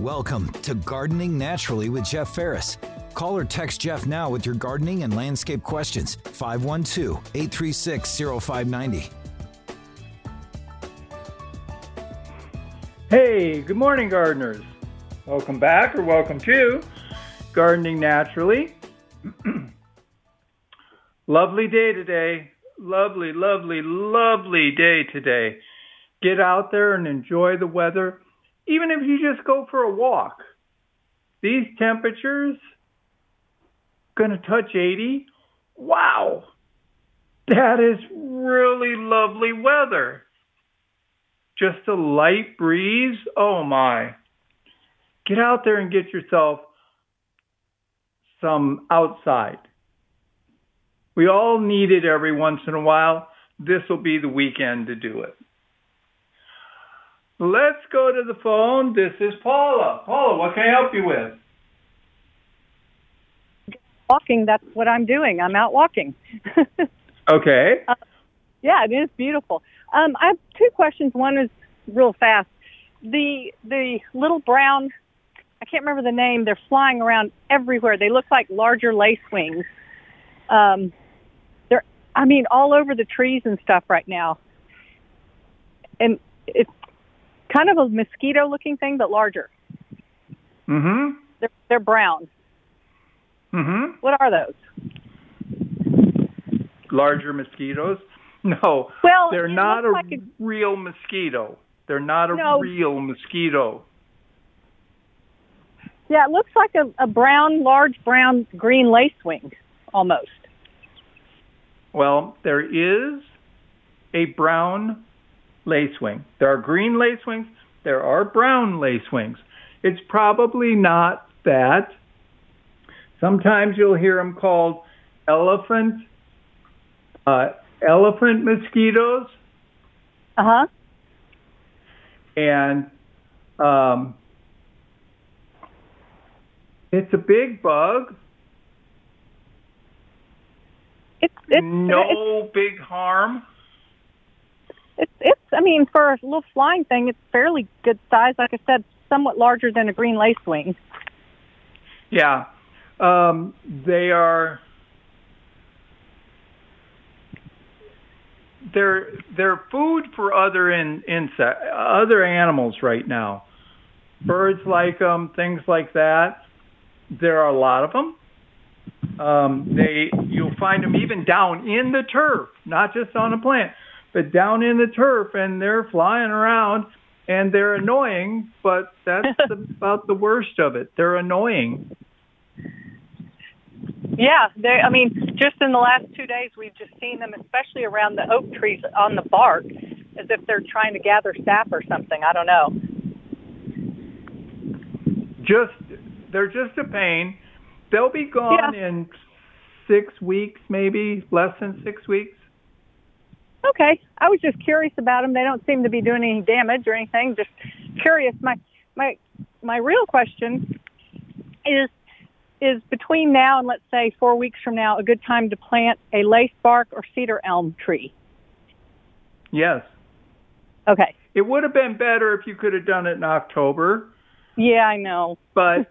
Welcome to Gardening Naturally with Jeff Ferris. Call or text Jeff now with your gardening and landscape questions. 512 836 0590. Hey, good morning, gardeners. Welcome back or welcome to Gardening Naturally. lovely day today. Lovely, lovely, lovely day today. Get out there and enjoy the weather, even if you just go for a walk. These temperatures going to touch 80. Wow. That is really lovely weather. Just a light breeze. Oh my. Get out there and get yourself some outside. We all need it every once in a while. This will be the weekend to do it. Let's go to the phone. This is Paula. Paula, what can I help you with? Walking, that's what I'm doing. I'm out walking. okay. Uh, yeah, it is beautiful. Um, I have two questions. One is real fast. The the little brown, I can't remember the name. They're flying around everywhere. They look like larger lace wings. Um, they're, I mean, all over the trees and stuff right now. And it's kind of a mosquito-looking thing, but larger. Mm-hmm. They're they're brown. Mm-hmm. What are those? Larger mosquitoes? No. Well, they're not a like a- real mosquito. They're not a No. real mosquito. Yeah, it looks like a, a brown, large brown green lacewing, almost. Well, there is a brown lacewing. There are green lacewings. There are brown lacewings. It's probably not that. Sometimes you'll hear them called elephant uh, elephant mosquitoes, Uh huh. and um, it's a big bug. It's it's it's, no big harm. It's it's. I mean, for a little flying thing, it's fairly good size. Like I said, somewhat larger than a green lacewing. Yeah, um, they are. They're they're food for other in, insect other animals right now. Birds like them, things like that. There are a lot of them. Um, they you'll find them even down in the turf, not just on a plant, but down in the turf, and they're flying around and they're annoying. But that's about the worst of it. They're annoying. Yeah, they. I mean, just in the last two days, we've just seen them, especially around the oak trees on the bark, as if they're trying to gather sap or something. I don't know. just they're just a pain. They'll be gone in six weeks, maybe less than six weeks. Okay, I was just curious about them. They don't seem to be doing any damage or anything. Just curious. My my my real question is is between now and let's say four weeks from now a good time to plant a lace bark or cedar elm tree? Yes, Okay. it would have been better if you could have done it in October, Yeah, I know. but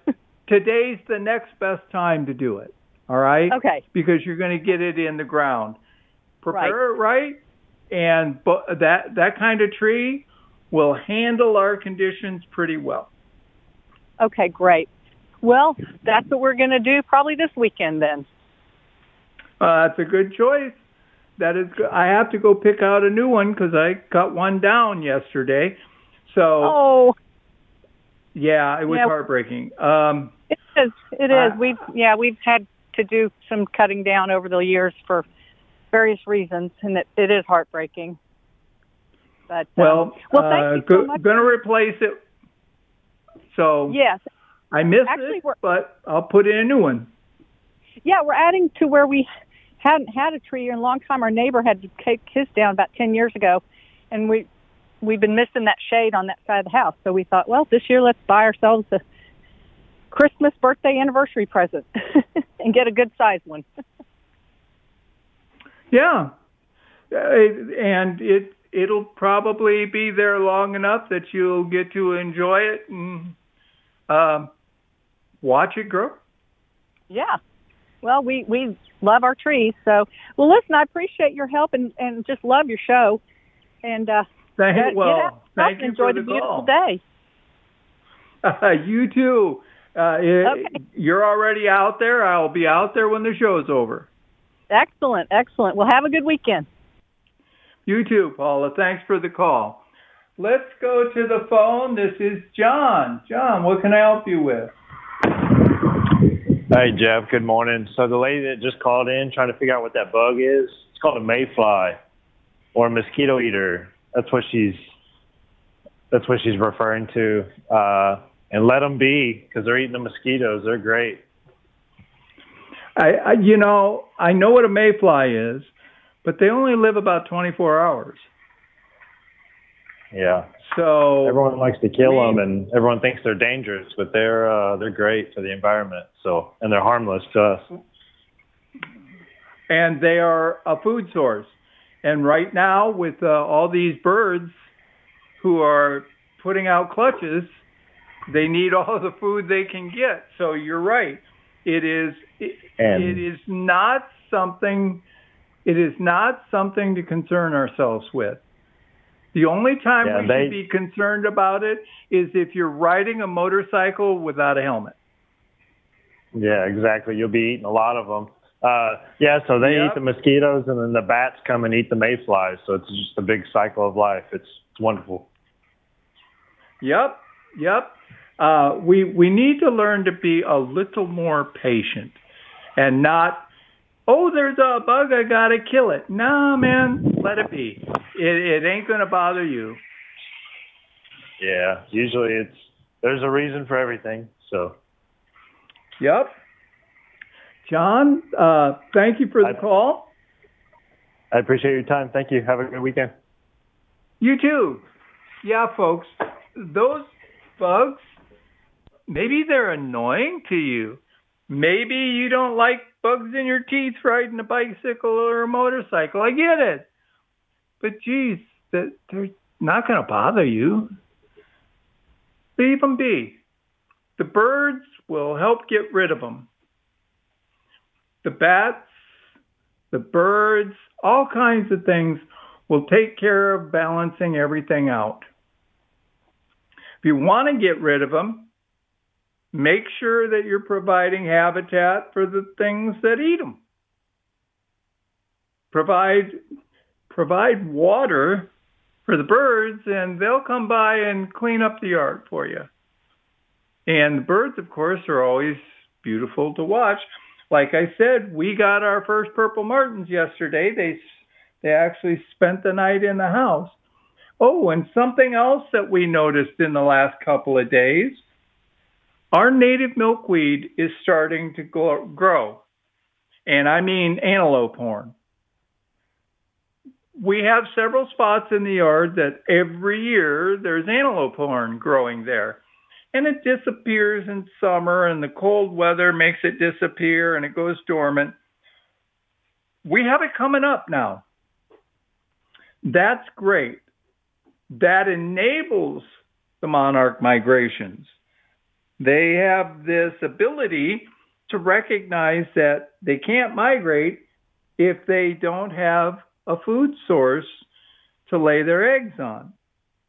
today's the next best time to do it. All right, Okay. because you're going to get it in the ground. Prepare it right, and that that kind of tree will handle our conditions pretty well. Okay, great. Well, that's what we're going to do probably this weekend then. Uh, that's a good choice. That is, I have to go pick out a new one because I cut one down yesterday. So Oh, yeah, it was Yeah. heartbreaking. Um, it is. It Uh. We've yeah, we've had to do some cutting down over the years for various reasons, and it, it is heartbreaking. But um, well, well, uh, you so much. gonna replace it. So Yes, I miss Actually, it, but I'll put in a new one. yeah, we're adding to where we hadn't had a tree in a long time. Our neighbor had to take his down about ten years ago, and we we've been missing that shade on that side of the house. So we thought, well, this year let's buy ourselves a Christmas, birthday, anniversary present and get a good sized one. Yeah, Uh, and it it'll probably be there long enough that you'll get to enjoy it and um, watch it grow. Yeah. Well, we we love our trees. So, well, listen, I appreciate your help and and just love your show. And uh, thank get, well, get out thank you enjoy for the, the beautiful call. day. Uh, you too. Uh, Okay. You're already out there. I'll be out there when the show's over. Excellent, excellent. Well, have a good weekend. You too, Paula. Thanks for the call. Let's go to the phone. This is John. John, what can I help you with? Hey Jeff, good morning. So the lady that just called in trying to figure out what that bug is, it's called a mayfly or a mosquito eater. That's what she's that's what she's referring to. Uh, and let them be because they're eating the mosquitoes. They're great. I, I, you know, I know what a mayfly is, but they only live about 24 hours. Yeah. So Everyone likes to kill them, and everyone thinks they're dangerous, but they're uh, they're great for the environment. So and they're harmless to us. and they are a food source. And right now, with uh, all these birds who are putting out clutches, they need all the food they can get. So you're right. It is. It, it is not something. It is not something to concern ourselves with. The only time Yeah, we they- should be concerned about it is if you're riding a motorcycle without a helmet. Yeah, exactly. You'll be eating a lot of them. Uh, yeah, so they Yep. eat the mosquitoes, and then the bats come and eat the mayflies. So it's just a big cycle of life. It's it's wonderful. Yep, yep. Uh, we we need to learn to be a little more patient, and not, oh, there's a bug, I gotta kill it. Nah, man, let it be. It it ain't gonna bother you. Yeah, usually it's there's a reason for everything. So Yep. John, uh, thank you for the I- call. I appreciate your time. Thank you. Have a good weekend. You too. Yeah, folks, those bugs, maybe they're annoying to you. Maybe you don't like bugs in your teeth riding a bicycle or a motorcycle. I get it. But geez, they're not going to bother you. Leave them be. The birds will help get rid of them. The bats, the birds, all kinds of things will take care of balancing everything out. If you want to get rid of them, make sure that you're providing habitat for the things that eat them. Provide provide water for the birds and they'll come by and clean up the yard for you. And the birds of course are always beautiful to watch. Like I said, we got our first purple martins yesterday. They they actually spent the night in the house. Oh, and something else that we noticed in the last couple of days, our native milkweed is starting to grow. And I mean antelope horn. We have several spots in the yard that every year there's antelope horn growing there. And it disappears in summer and the cold weather makes it disappear and it goes dormant. We have it coming up now. That's great. That enables the monarch migrations. They have this ability to recognize that they can't migrate if they don't have a food source to lay their eggs on.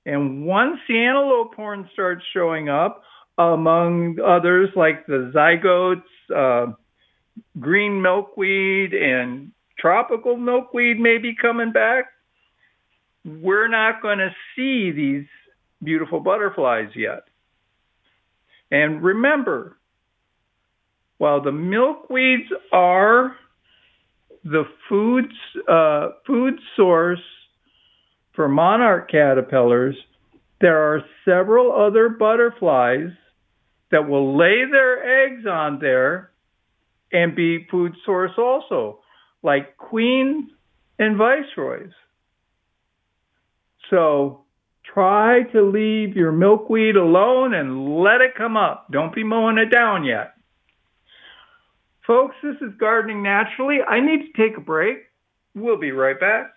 And once the antelope horn starts showing up, among others like the zizotes, uh, green milkweed, and tropical milkweed may be coming back, we're not going to see these beautiful butterflies yet. And remember, while the milkweeds are the food, uh, food source for monarch caterpillars, there are several other butterflies that will lay their eggs on there and be food source also, like queens and viceroys. So try to leave your milkweed alone and let it come up. Don't be mowing it down yet. Folks, this is Gardening Naturally. I need to take a break. We'll be right back.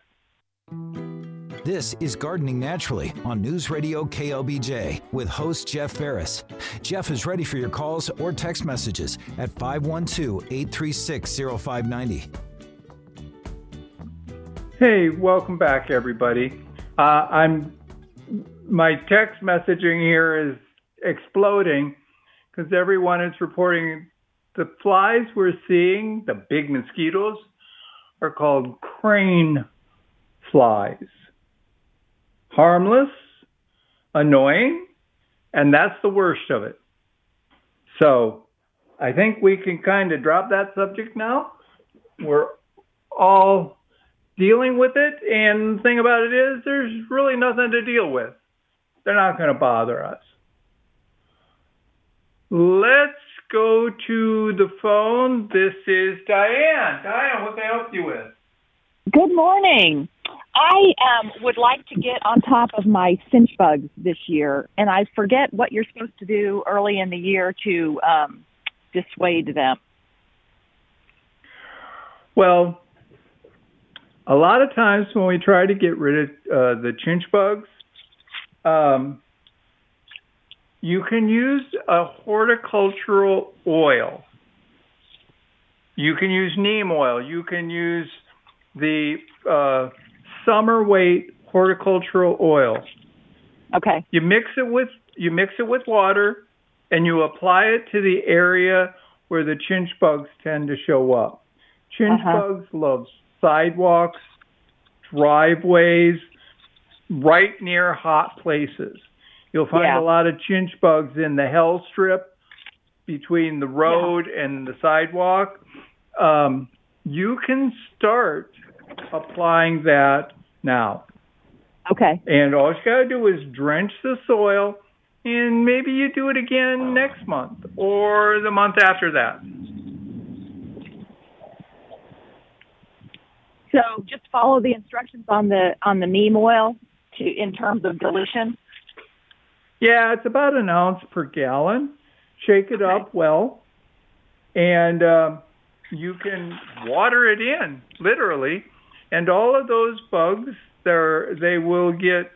This is Gardening Naturally on News Radio KLBJ with host Jeff Ferris. Jeff is ready for your calls or text messages at 512 836 0590. Hey, welcome back, everybody. Uh, I'm my text messaging here is exploding because everyone is reporting the flies we're seeing, the big mosquitoes, are called crane flies. Harmless, annoying, and that's the worst of it. So I think we can kind of drop that subject now. We're all dealing with it, and the thing about it is, there's really nothing to deal with. They're not going to bother us. Let's go to the phone. This is Diane. Diane, what can I help you with? Good morning. I um, would like to get on top of my chinch bugs this year, and I forget what you're supposed to do early in the year to um, dissuade them. Well, a lot of times when we try to get rid of uh, the chinch bugs, um, you can use a horticultural oil. You can use neem oil. You can use the uh, summer weight horticultural oil. Okay. You mix it with you mix it with water, and you apply it to the area where the chinch bugs tend to show up. Chinch Uh-huh. bugs love sidewalks, driveways, right near hot places. You'll find Yeah. a lot of chinch bugs in the hell strip between the road and the sidewalk. Um, you can start applying that now. Okay. And all you got to do is drench the soil, and maybe you do it again next month or the month after that. So just follow the instructions on the on the neem oil to in terms of dilution. Yeah, it's about an ounce per gallon. Shake it up well, and um, you can water it in literally, and all of those bugs, they're, they will get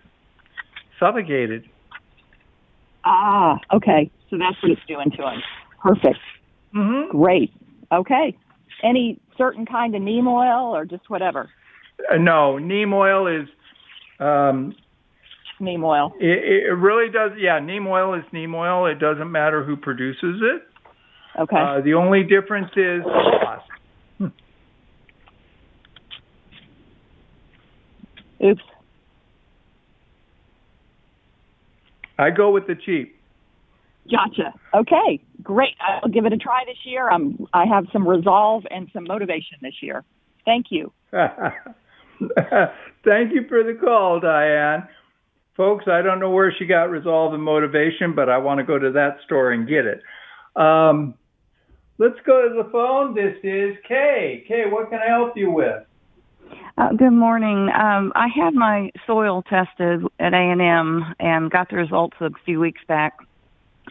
suffocated. Ah, okay. So that's what it's doing to them. Perfect. hmm Great. Okay. Any certain kind of neem oil or just whatever? Uh, no, neem oil is um, Neem oil. It, it really does. Yeah, neem oil is neem oil. It doesn't matter who produces it. Okay. Uh, the only difference is cost. Oops. I go with the cheap. Gotcha. Okay, great. I'll give it a try this year. I'm, I have some resolve and some motivation this year. Thank you. Thank you for the call, Diane. Folks, I don't know where she got resolve and motivation, but I want to go to that store and get it. Um, let's go to the phone. This is Kay. Kay, what can I help you with? Uh, good morning. Um, I had my soil tested at A and M and got the results a few weeks back,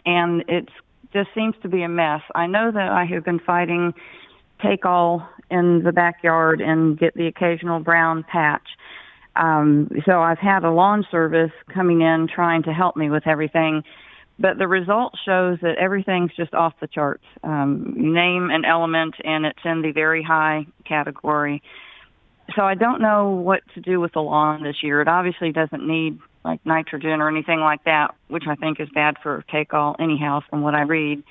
and it just seems to be a mess. I know that I have been fighting take all in the backyard and get the occasional brown patch. Um, so I've had a lawn service coming in trying to help me with everything, but the result shows that everything's just off the charts. Um, name an element and it's in the very high category so I don't know what to do with the lawn this year. It obviously doesn't need like nitrogen or anything like that, which I think is bad for take all anyhow from what I read.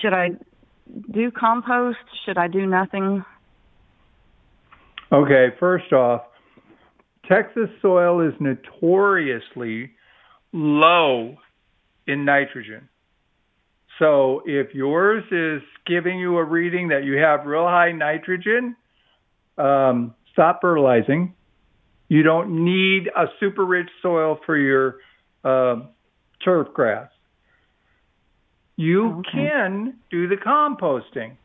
Should I do compost? Should I do nothing? Okay, first off, Texas soil is notoriously low in nitrogen. So if yours is giving you a reading that you have real high nitrogen, um, stop fertilizing. You don't need a super rich soil for your uh, turf grass. You Okay. can do the composting.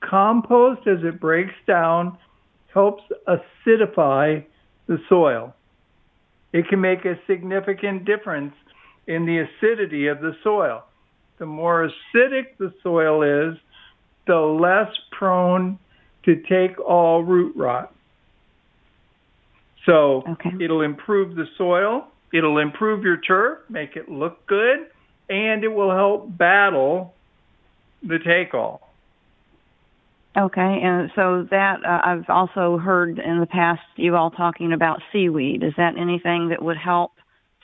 Compost, as it breaks down, helps acidify the soil. It can make a significant difference in the acidity of the soil. The more acidic the soil is, the less prone to take all root rot. So Okay. it'll improve the soil, it'll improve your turf, make it look good, and it will help battle the take all. Okay, and so that uh, I've also heard in the past you all talking about seaweed. Is that anything that would help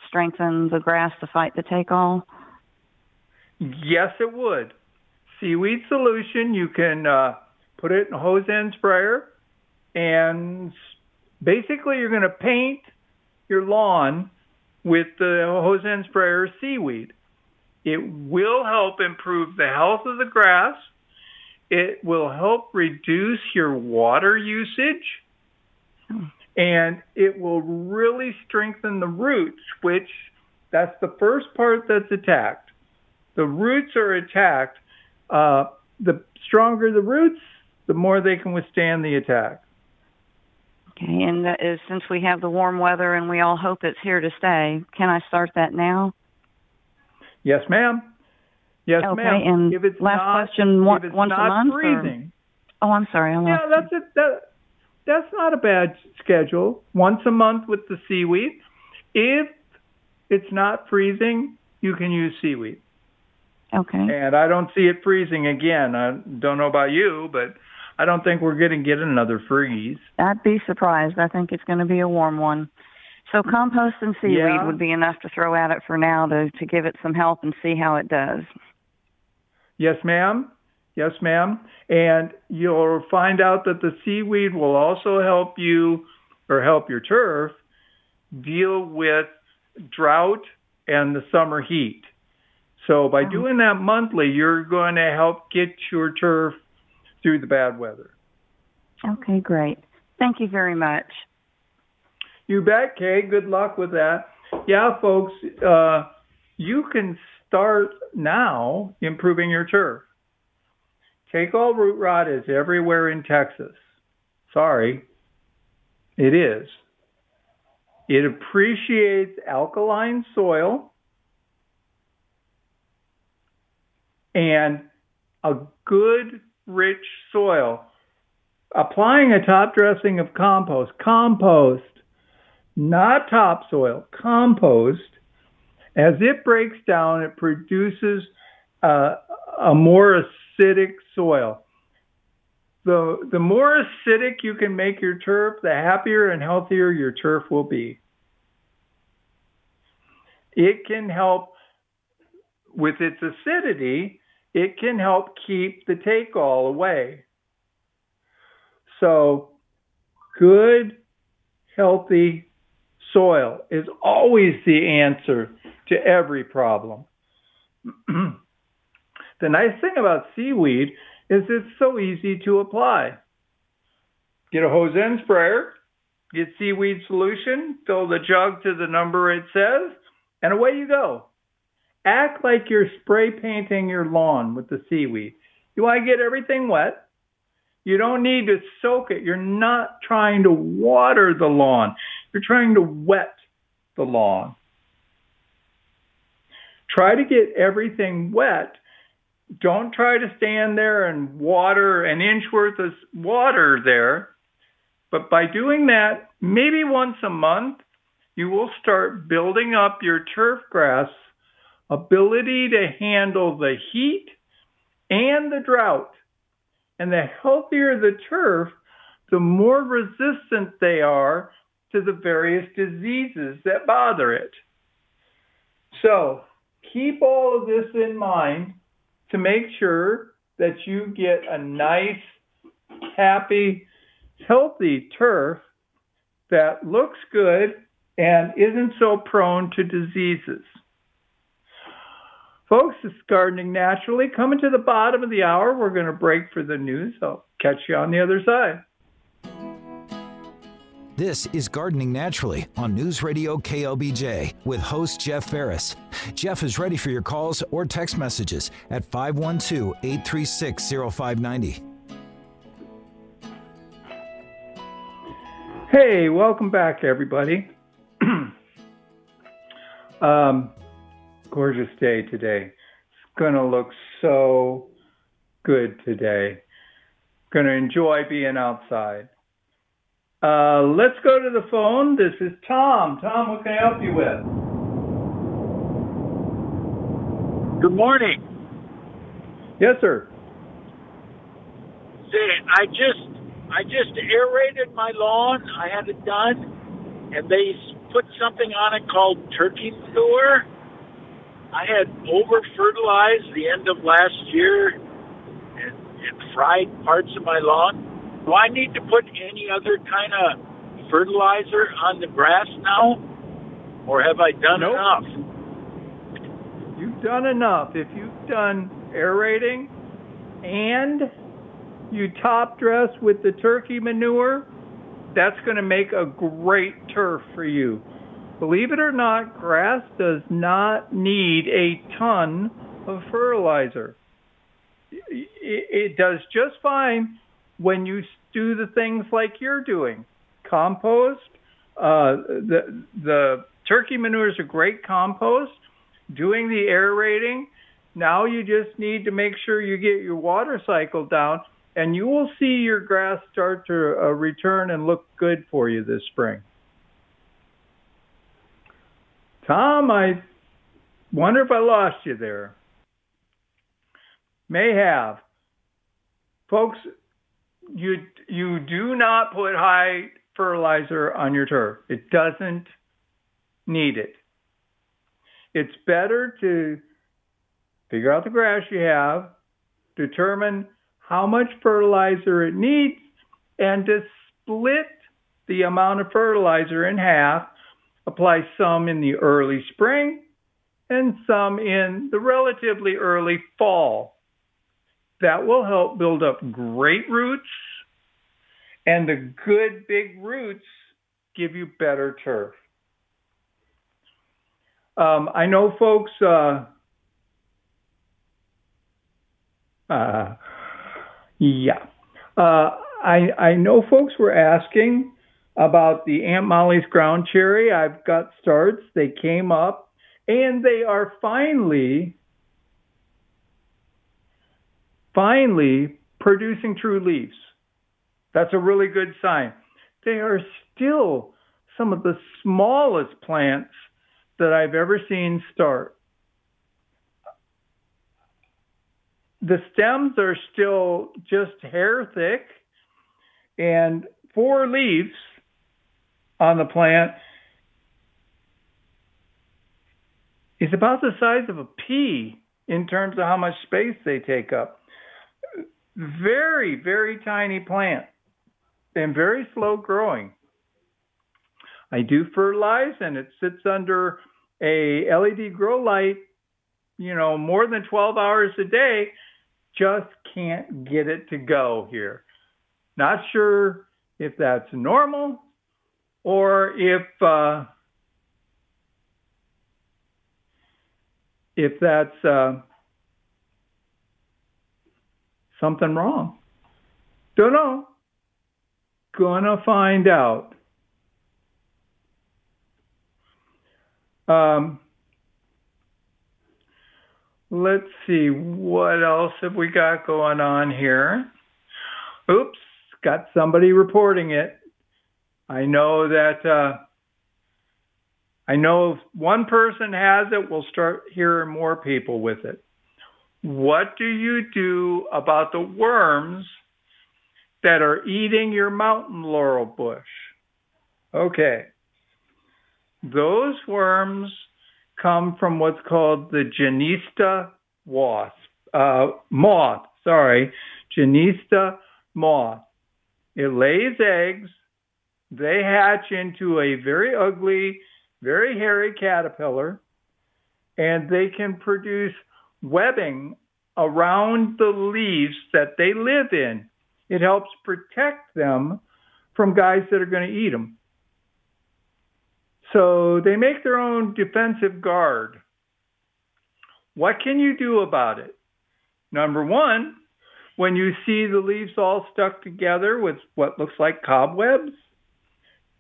strengthen the grass to fight the take all? Yes, it would. Seaweed solution, you can uh, put it in a hose end sprayer, and basically you're going to paint your lawn with the hose end sprayer seaweed. It will help improve the health of the grass. It will help reduce your water usage. And it will really strengthen the roots, which that's the first part that's attacked. The roots are attacked. Uh, the stronger the roots, the more they can withstand the attack. Okay, and that is, since we have the warm weather and we all hope it's here to stay, can I start that now? Yes, ma'am. Yes, Okay, ma'am. and if it's last not, question, one- if it's once a not month, or- Oh, I'm sorry. I yeah, that's it. That, that's not a bad schedule. Once a month with the seaweed. If it's not freezing, you can use seaweed. Okay. And I don't see it freezing again. I don't know about you, but I don't think we're going to get another freeze. I'd be surprised. I think it's going to be a warm one. So compost and seaweed Yeah. would be enough to throw at it for now to to give it some help and see how it does. Yes, ma'am. Yes, ma'am. And you'll find out that the seaweed will also help you or help your turf deal with drought and the summer heat. So by Mhm. doing that monthly, you're going to help get your turf through the bad weather. Okay, great. Thank you very much. You bet, Kay. Good luck with that. Yeah, folks, uh, you can start now improving your turf. Take all root rot is everywhere in Texas. Sorry, it is. It appreciates alkaline soil and a good, rich soil. Applying a top dressing of compost, compost not topsoil, compost, as it breaks down, it produces uh, a more acidic soil. The, the more acidic you can make your turf, the happier and healthier your turf will be. It can help with its acidity, it can help keep the take all away. So, good, healthy soil is always the answer to every problem. the nice thing about seaweed is it's so easy to apply. Get a hose end sprayer, get seaweed solution, fill the jug to the number it says, and away you go. Act like you're spray painting your lawn with the seaweed. You want to get everything wet. You don't need to soak it. You're not trying to water the lawn. You're trying to wet the lawn. Try to get everything wet. Don't try to stand there and water an inch worth of water there. But by doing that, maybe once a month, you will start building up your turf grass ability to handle the heat and the drought. And the healthier the turf, the more resistant they are to the various diseases that bother it. So keep all of this in mind to make sure that you get a nice, happy, healthy turf that looks good and isn't so prone to diseases. Folks, it's Gardening Naturally. Coming to the bottom of the hour, we're going to break for the news. I'll catch you on the other side. This is Gardening Naturally on News Radio KLBJ with host Jeff Ferris. Jeff is ready for your calls or text messages at 512 836 0590. Hey, welcome back, everybody. um, gorgeous day today. It's going to look so good today. Going to enjoy being outside. Uh, let's go to the phone. This is Tom. Tom, what can I help you with? Good morning. Yes, sir. Say, I just I just aerated my lawn. I had it done, and they put something on it called turkey manure. I had over fertilized the end of last year and, and fried parts of my lawn. Do I need to put any other kind of fertilizer on the grass now? Or have I done nope. enough? You've done enough. If you've done aerating and you top dress with the turkey manure, that's going to make a great turf for you. Believe it or not, grass does not need a ton of fertilizer. It does just fine when you do the things like you're doing. Compost, uh, the, the turkey manure is a great compost. Doing the aerating, now you just need to make sure you get your water cycle down and you will see your grass start to uh, return and look good for you this spring. Tom, I wonder if I lost you there. May have. Folks, you you do not put high fertilizer on your turf. It doesn't need it. It's better to figure out the grass you have, determine how much fertilizer it needs, and to split the amount of fertilizer in half. Apply some in the early spring and some in the relatively early fall. That will help build up great roots, and the good big roots give you better turf. Um, I know folks. Uh, uh, yeah. Uh, I, I know folks were asking about the Aunt Molly's ground cherry. I've got starts. They came up and they are finally, finally producing true leaves. That's a really good sign. They are still some of the smallest plants that I've ever seen start. the stems are still just hair thick and four leaves on the plant is about the size of a pea in terms of how much space they take up. Very, very tiny plant and very slow growing. I do fertilize and it sits under a LED grow light, you know, more than 12 hours a day just can't get it to go here. Not sure if that's normal or if uh, if that's uh, something wrong. Don't know. Gonna find out. Um, let's see, what else have we got going on here? Oops, got somebody reporting it. I know that uh, I know if one person has it, we'll start hearing more people with it. What do you do about the worms that are eating your mountain laurel bush? Okay. Those worms come from what's called the Genista wasp, uh, moth, sorry, Genista moth. It lays eggs. They hatch into a very ugly, very hairy caterpillar, and they can produce webbing around the leaves that they live in. It helps protect them from guys that are going to eat them. So they make their own defensive guard. What can you do about it? Number one, when you see the leaves all stuck together with what looks like cobwebs,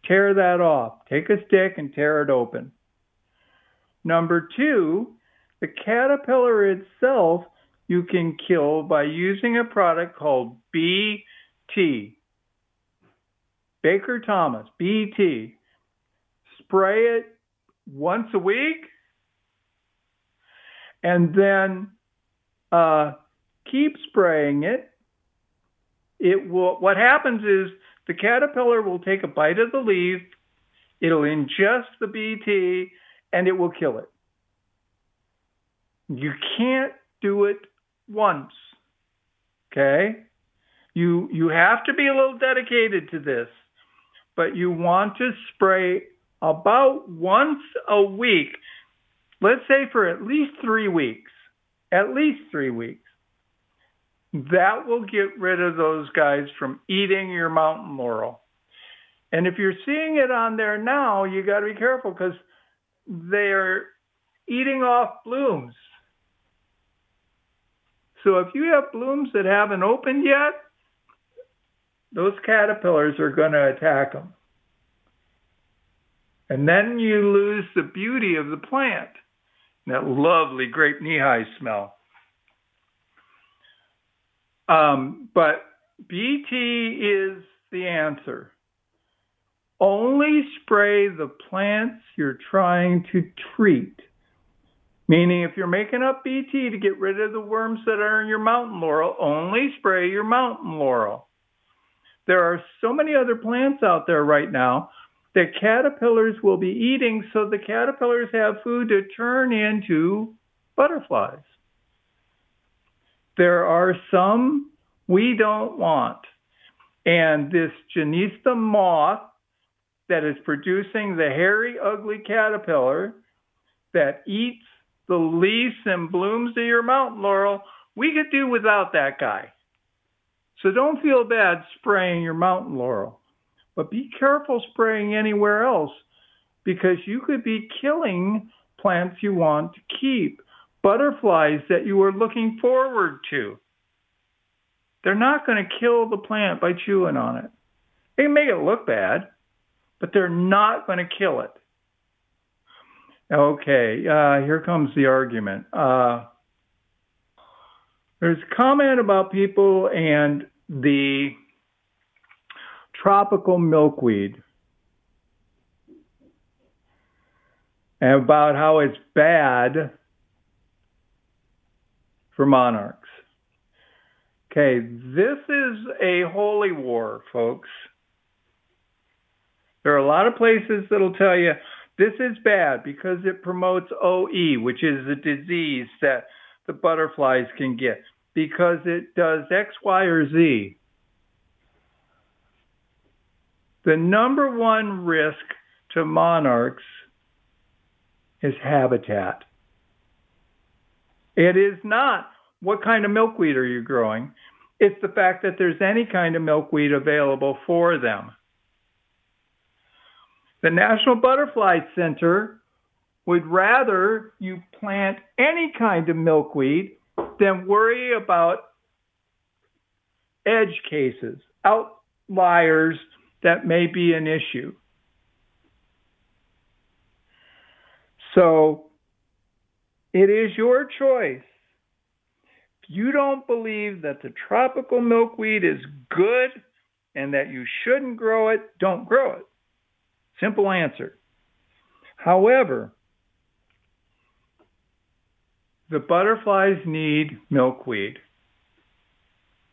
tear that off. Take a stick and tear it open. Number two, the caterpillar itself you can kill by using a product called BT. Baker Thomas, BT, spray it once a week and then uh, keep spraying it. It will. What happens is the caterpillar will take a bite of the leaf, it'll ingest the BT, and it will kill it. You can't do it once. Okay? You you have to be a little dedicated to this, but you want to spray about once a week. Let's say for at least 3 weeks. At least 3 weeks. That will get rid of those guys from eating your mountain laurel. And if you're seeing it on there now, you got to be careful because they're eating off blooms. So if you have blooms that haven't opened yet, those caterpillars are going to attack them. And then you lose the beauty of the plant, that lovely grape Nehi smell. Um, but BT is the answer. Only spray the plants you're trying to treat. Meaning, if you're making up BT to get rid of the worms that are in your mountain laurel, only spray your mountain laurel. There are so many other plants out there right now that caterpillars will be eating, so the caterpillars have food to turn into butterflies. There are some we don't want. And this Genista moth that is producing the hairy, ugly caterpillar that eats the leaves and blooms of your mountain laurel, we could do without that guy. So don't feel bad spraying your mountain laurel. But be careful spraying anywhere else because you could be killing plants you want to keep, butterflies that you are looking forward to. They're not going to kill the plant by chewing on it. They can make it look bad, but they're not going to kill it. Okay, uh, here comes the argument. Uh, there's a comment about people and the tropical milkweed and about how it's bad for monarchs. Okay, this is a holy war, folks. There are a lot of places that'll tell you this is bad because it promotes OE, which is a disease that the butterflies can get, because it does X, Y, or Z. The number one risk to monarchs is habitat. It is not what kind of milkweed are you growing? It's the fact that there's any kind of milkweed available for them. The National Butterfly Center would rather you plant any kind of milkweed than worry about edge cases, outliers that may be an issue. So it is your choice. If you don't believe that the tropical milkweed is good and that you shouldn't grow it, don't grow it. Simple answer. However, the butterflies need milkweed.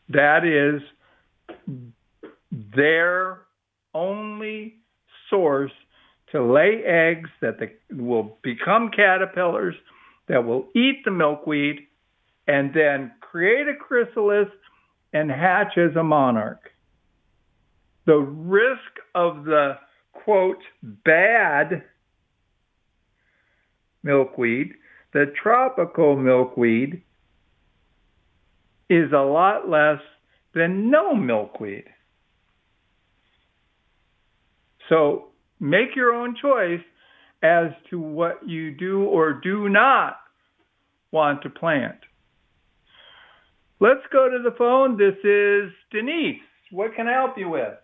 That is their only source to lay eggs that will become caterpillars that will eat the milkweed and then create a chrysalis and hatch as a monarch. The risk of the quote bad milkweed, the tropical milkweed, is a lot less than no milkweed. So make your own choice as to what you do or do not want to plant. Let's go to the phone. This is Denise. What can I help you with?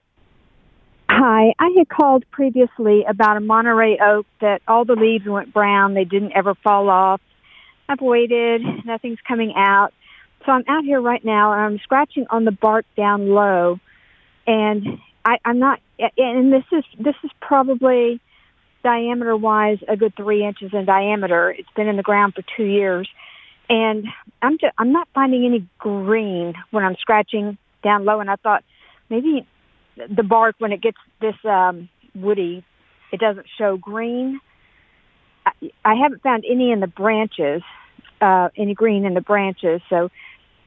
Hi, I had called previously about a Monterey oak that all the leaves went brown. They didn't ever fall off. I've waited, nothing's coming out. So I'm out here right now and I'm scratching on the bark down low and I, I'm not, and this is this is probably diameter wise a good three inches in diameter. It's been in the ground for two years, and I'm just I'm not finding any green when I'm scratching down low. And I thought maybe the bark when it gets this um, woody, it doesn't show green. I, I haven't found any in the branches, uh, any green in the branches. So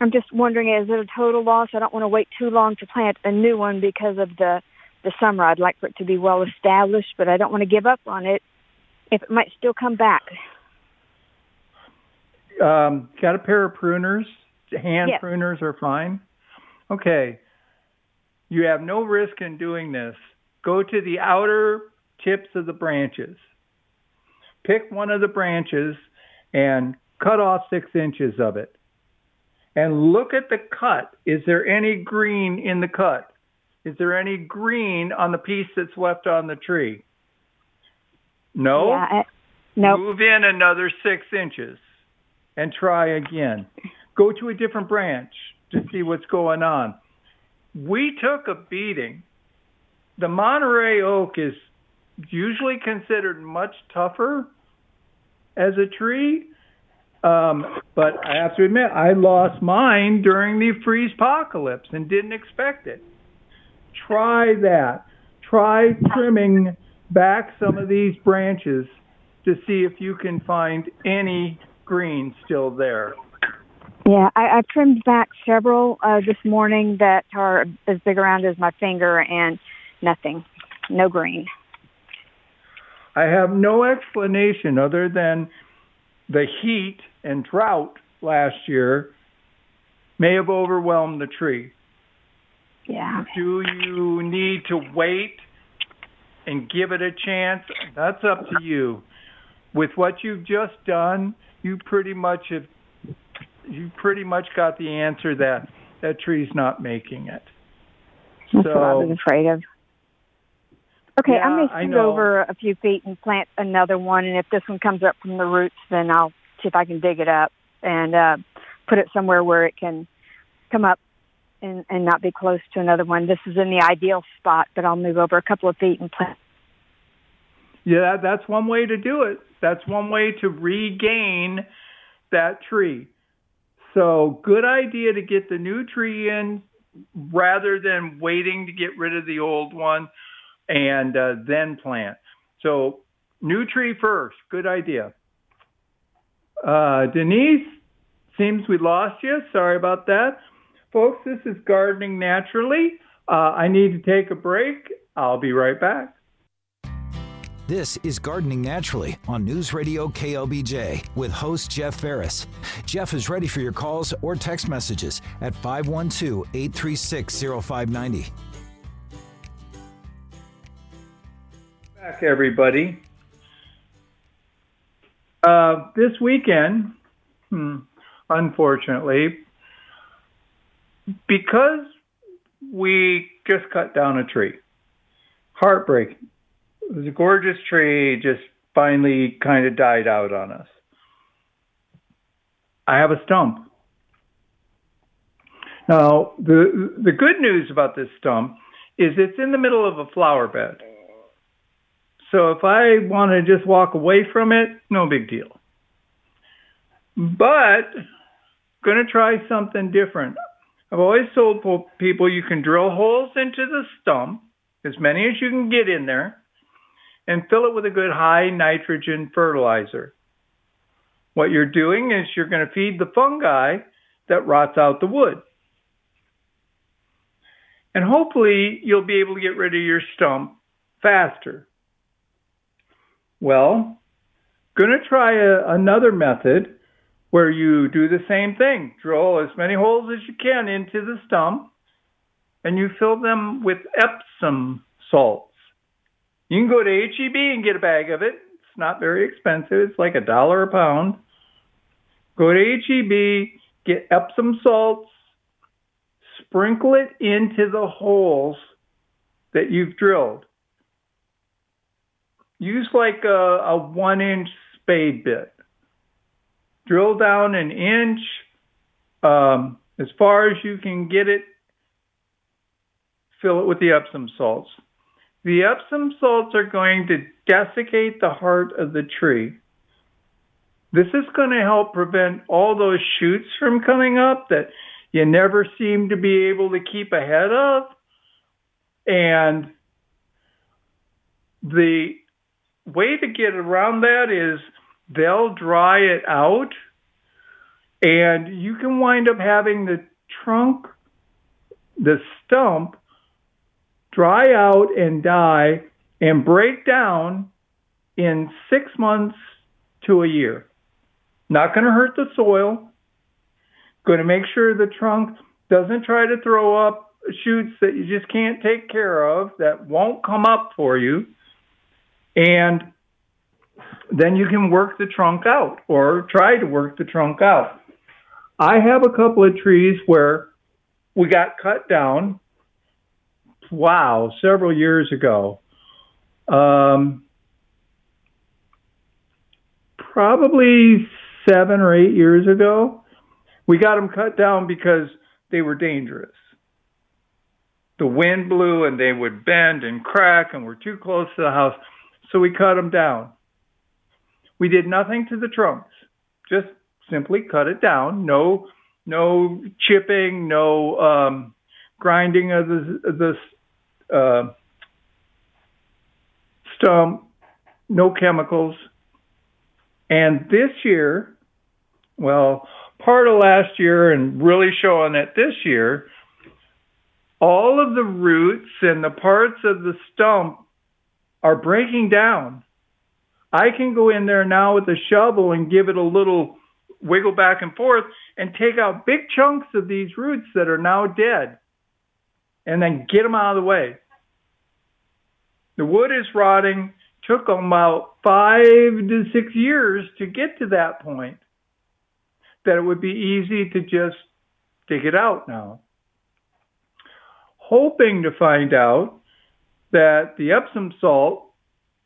I'm just wondering, is it a total loss? I don't want to wait too long to plant a new one because of the the summer. I'd like for it to be well established, but I don't want to give up on it if it might still come back. Um, got a pair of pruners? Hand Yes. pruners are fine. Okay. You have no risk in doing this. Go to the outer tips of the branches. Pick one of the branches and cut off six inches of it. And look at the cut. Is there any green in the cut? Is there any green on the piece that's left on the tree? No? Yeah, nope. Move in another six inches and try again. Go to a different branch to see what's going on. We took a beating. The Monterey oak is usually considered much tougher as a tree. Um, but I have to admit, I lost mine during the freeze apocalypse and didn't expect it. Try that. Try trimming back some of these branches to see if you can find any green still there. Yeah, I, I trimmed back several uh, this morning that are as big around as my finger, and nothing, no green. I have no explanation other than the heat and drought last year may have overwhelmed the tree. Yeah. Do you need to wait and give it a chance? That's up to you. With what you've just done, you pretty much have you pretty much got the answer that that tree's not making it. That's what I was afraid of. Okay, Yeah, I may scoot over a few feet and plant another one, and if this one comes up from the roots, then I'll see if I can dig it up and uh, put it somewhere where it can come up and, and not be close to another one. This is in the ideal spot, but I'll move over a couple of feet and plant. Yeah, that's one way to do it. That's one way to regain that tree. So, good idea to get the new tree in rather than waiting to get rid of the old one and uh, then plant. So, new tree first. Good idea. Uh, Denise, seems we lost you. Sorry about that. Folks, this is Gardening Naturally. Uh, I need to take a break. I'll be right back. This is Gardening Naturally on News Radio KLBJ with host Jeff Ferris. Jeff is ready for your calls or text messages at 512 836 0590. back, everybody. Uh, this weekend, hmm, unfortunately, because we just cut down a tree, heartbreaking. It was a gorgeous tree, just finally kind of died out on us. I have a stump. Now, the the good news about this stump is it's in the middle of a flower bed. So if I want to just walk away from it, no big deal. But going to try something different. I've always told people you can drill holes into the stump, as many as you can get in there, and fill it with a good high nitrogen fertilizer. What you're doing is you're going to feed the fungi that rots out the wood. And hopefully you'll be able to get rid of your stump faster. Well, going to try a, another method where you do the same thing. Drill as many holes as you can into the stump and you fill them with Epsom salts. You can go to HEB and get a bag of it. It's not very expensive. It's like a dollar a pound. Go to HEB, get Epsom salts, sprinkle it into the holes that you've drilled. Use like a, a one inch spade bit. Drill down an inch um, as far as you can get it fill it with the Epsom salts. The Epsom salts are going to desiccate the heart of the tree. This is going to help prevent all those shoots from coming up that you never seem to be able to keep ahead of. And the way to get around that is they'll dry it out and you can wind up having the trunk, the stump, dry out and die and break down in six months to a year. Not going to hurt the soil. Going to make sure the trunk doesn't try to throw up shoots that you just can't take care of that won't come up for you. And then you can work the trunk out or try to work the trunk out. I have a couple of trees where we got cut down. Wow, several years ago. Um, probably seven or eight years ago. We got them cut down because they were dangerous. The wind blew and they would bend and crack and were too close to the house. So we cut them down. We did nothing to the trunks, just simply cut it down. No, no chipping, no um, grinding of the, the uh, stump, no chemicals. And this year, well, part of last year and really showing it this year, all of the roots and the parts of the stump are breaking down. I can go in there now with a shovel and give it a little wiggle back and forth and take out big chunks of these roots that are now dead and then get them out of the way. The wood is rotting. Took about five to six years to get to that point that it would be easy to just dig it out now. Hoping to find out that the Epsom salt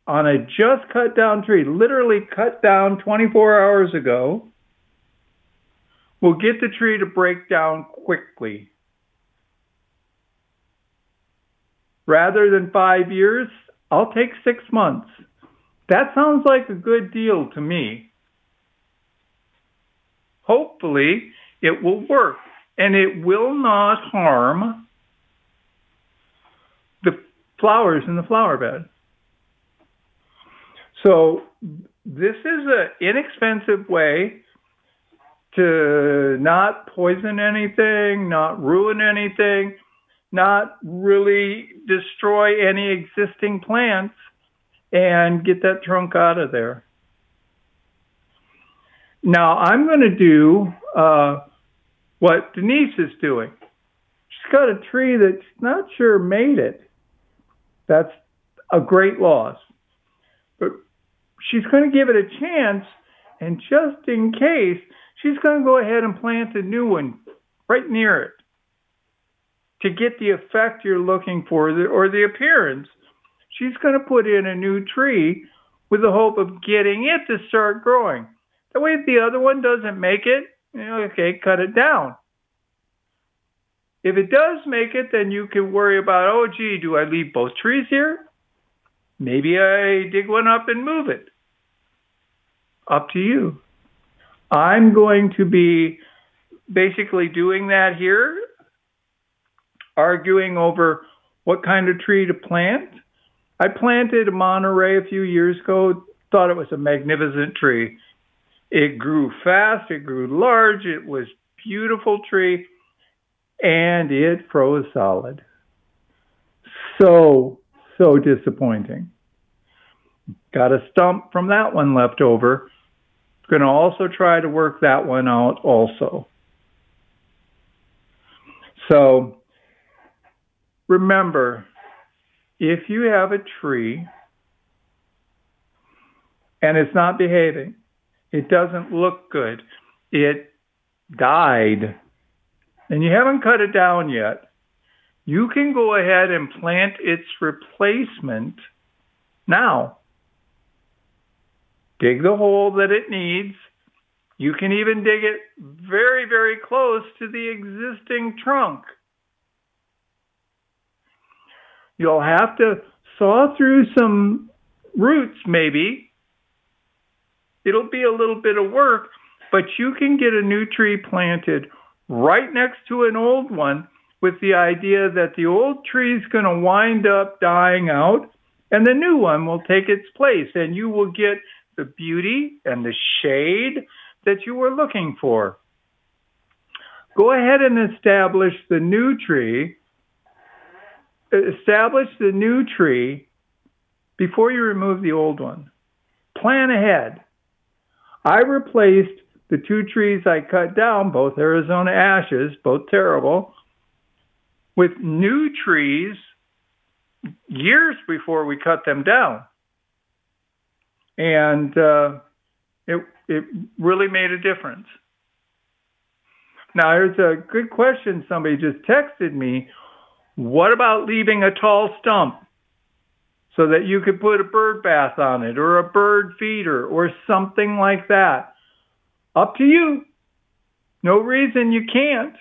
on a just cut down tree, literally cut down 24 hours ago, will get the tree to break down quickly. Rather than five years, I'll take six months. That sounds like a good deal to me. Hopefully, it will work and it will not harm the flowers in the flower bed. So, this is an inexpensive way to not poison anything, not ruin anything, not really destroy any existing plants and get that trunk out of there. Now I'm going to do uh, what Denise is doing. She's got a tree that's not sure made it. That's a great loss. She's going to give it a chance, and just in case, she's going to go ahead and plant a new one right near it to get the effect you're looking for or the appearance. She's going to put in a new tree with the hope of getting it to start growing. That way, if the other one doesn't make it, okay, cut it down. If it does make it, then you can worry about, oh, gee, do I leave both trees here? Maybe I dig one up and move it. Up to you. I'm going to be basically doing that here, arguing over what kind of tree to plant. I planted a Monterey a few years ago, thought it was a magnificent tree. It grew fast, it grew large, it was beautiful tree, and it froze solid. So, so disappointing. Got a stump from that one left over Going to also try to work that one out also. So remember, if you have a tree and it's not behaving, it doesn't look good, it died, and you haven't cut it down yet, you can go ahead and plant its replacement now dig the hole that it needs. You can even dig it very, very close to the existing trunk. You'll have to saw through some roots, maybe. It'll be a little bit of work, but you can get a new tree planted right next to an old one with the idea that the old tree is going to wind up dying out and the new one will take its place and you will get the beauty and the shade that you were looking for. Go ahead and establish the new tree. Establish the new tree before you remove the old one. Plan ahead. I replaced the two trees I cut down, both Arizona ashes, both terrible, with new trees years before we cut them down. And uh, it, it really made a difference. Now, there's a good question somebody just texted me. What about leaving a tall stump so that you could put a bird bath on it or a bird feeder or something like that? Up to you. No reason you can't.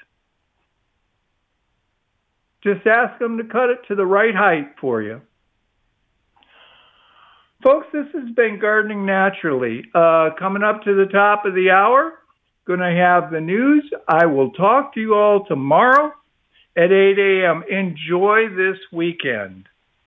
Just ask them to cut it to the right height for you. Folks, this has been Gardening Naturally. Uh, coming up to the top of the hour, going to have the news. I will talk to you all tomorrow at 8 a.m. Enjoy this weekend.